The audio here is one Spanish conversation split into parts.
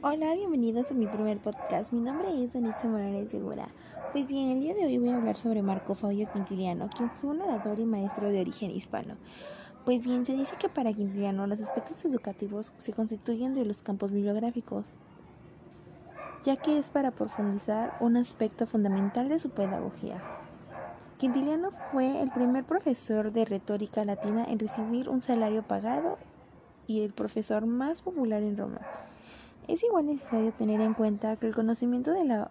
Hola, bienvenidos a mi primer podcast. Mi nombre es Danitza Morales Segura. Pues bien, el día de hoy voy a hablar sobre Marco Fabio Quintiliano, quien fue un orador y maestro de origen hispano. Pues bien, se dice que para Quintiliano los aspectos educativos se constituyen de los campos bibliográficos, ya que es para profundizar un aspecto fundamental de su pedagogía. Quintiliano fue el primer profesor de retórica latina en recibir un salario pagado y el profesor más popular en Roma. Es igual necesario tener en cuenta que el conocimiento de la,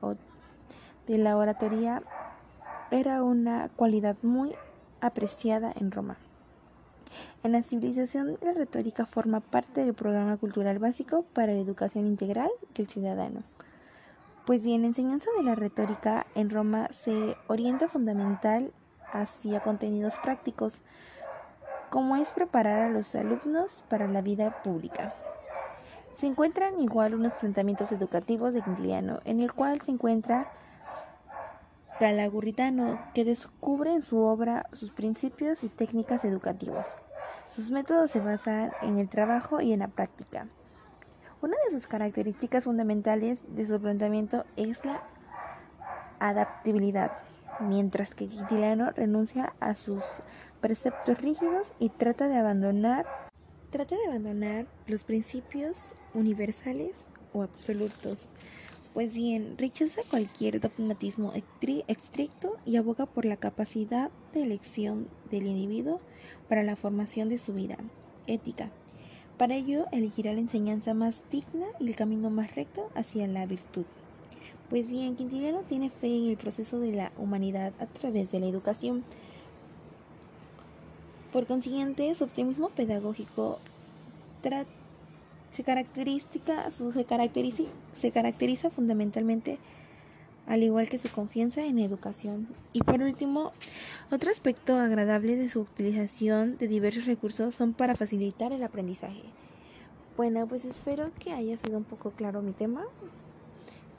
de la oratoria era una cualidad muy apreciada en Roma. En la civilización, la retórica forma parte del programa cultural básico para la educación integral del ciudadano. Pues bien, la enseñanza de la retórica en Roma se orienta fundamental hacia contenidos prácticos, como es preparar a los alumnos para la vida pública. Se encuentran igual unos planteamientos educativos de Quintiliano, en el cual se encuentra Calagurritano, que descubre en su obra sus principios y técnicas educativas. Sus métodos se basan en el trabajo y en la práctica. Una de sus características fundamentales de su planteamiento es la adaptabilidad, mientras que Quintiliano renuncia a sus preceptos rígidos y trata de abandonar Trata de abandonar los principios universales o absolutos. Pues bien, rechaza cualquier dogmatismo estricto y aboga por la capacidad de elección del individuo para la formación de su vida ética. Para ello, elegirá la enseñanza más digna y el camino más recto hacia la virtud. Pues bien, Quintiliano tiene fe en el proceso de la humanidad a través de la educación. Por consiguiente, su optimismo pedagógico se, caracteriza, se caracteriza fundamentalmente al igual que su confianza en educación. Y por último, otro aspecto agradable de su utilización de diversos recursos son para facilitar el aprendizaje. Bueno, pues espero que haya sido un poco claro mi tema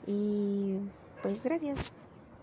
y pues gracias.